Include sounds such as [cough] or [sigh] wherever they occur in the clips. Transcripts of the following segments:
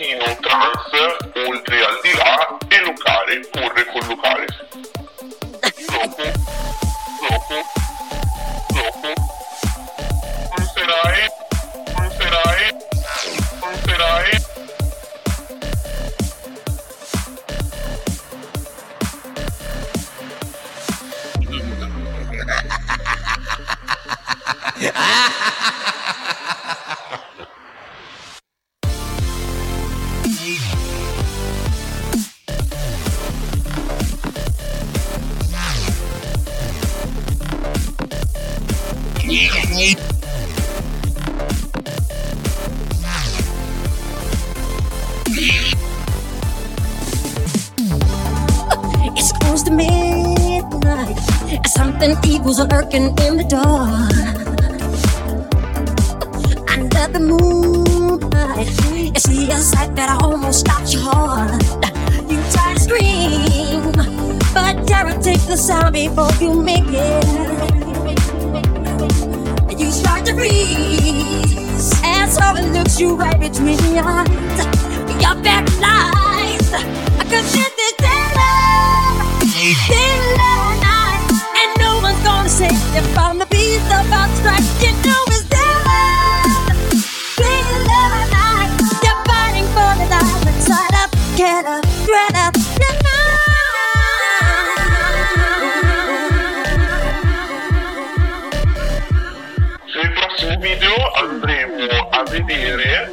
Latino trans, It's close to midnight. Something evil's lurking in the dark. The moonlight, you see a sight that I almost stops your heart. You try to scream, but terror takes the sound before you make it. And you start to freeze, and it looks you right between your eyes. You're paralyzed, cause this is terror. Terror night, and no one's gonna save you from the beast about strike. You know Nel prossimo video andremo a vedere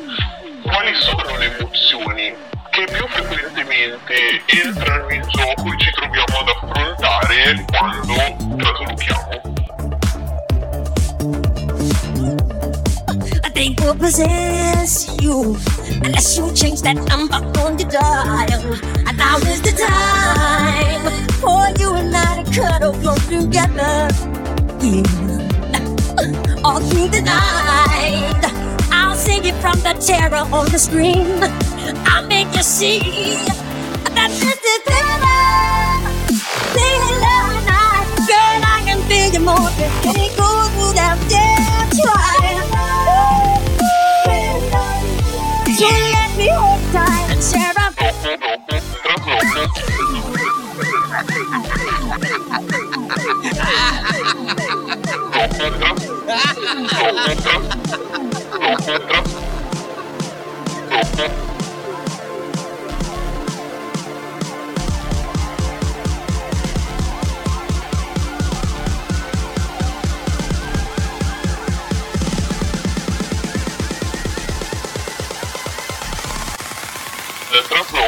quali sono le emozioni che più frequentemente entrano in gioco e ci troviamo ad affrontare quando traslochiamo. Will possess you unless you change that number on your dial. And now is the time for you and I to cuddle close together. Yeah. All through the night, I'll sing it from the terror on the screen. I'll make you see that this is So let me hold tight and share a [laughs] Trasloco.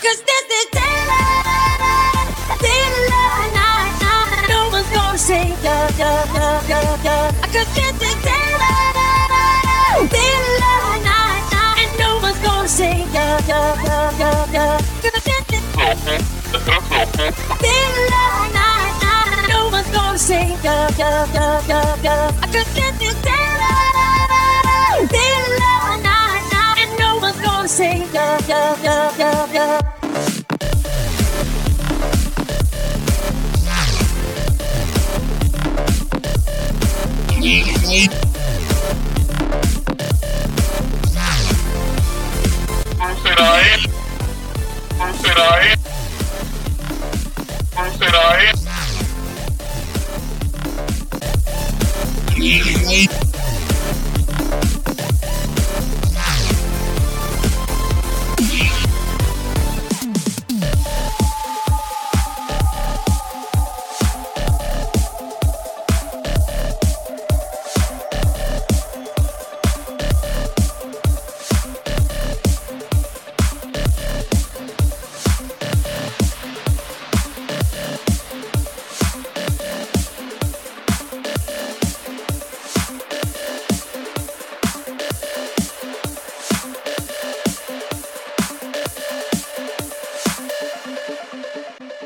Cause this is daylight, daylight night, night. No one's gonna save ya, ya, ya, ya. Cause this is daylight, daylight night, night. And no one's gonna save ya, ya, ya, ya, this is daylight night, night. No one's gonna save ya, ya, ya, ya, this is save ya, ya, ya, ya,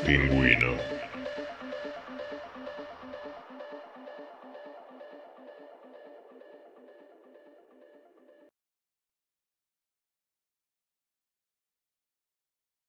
ya.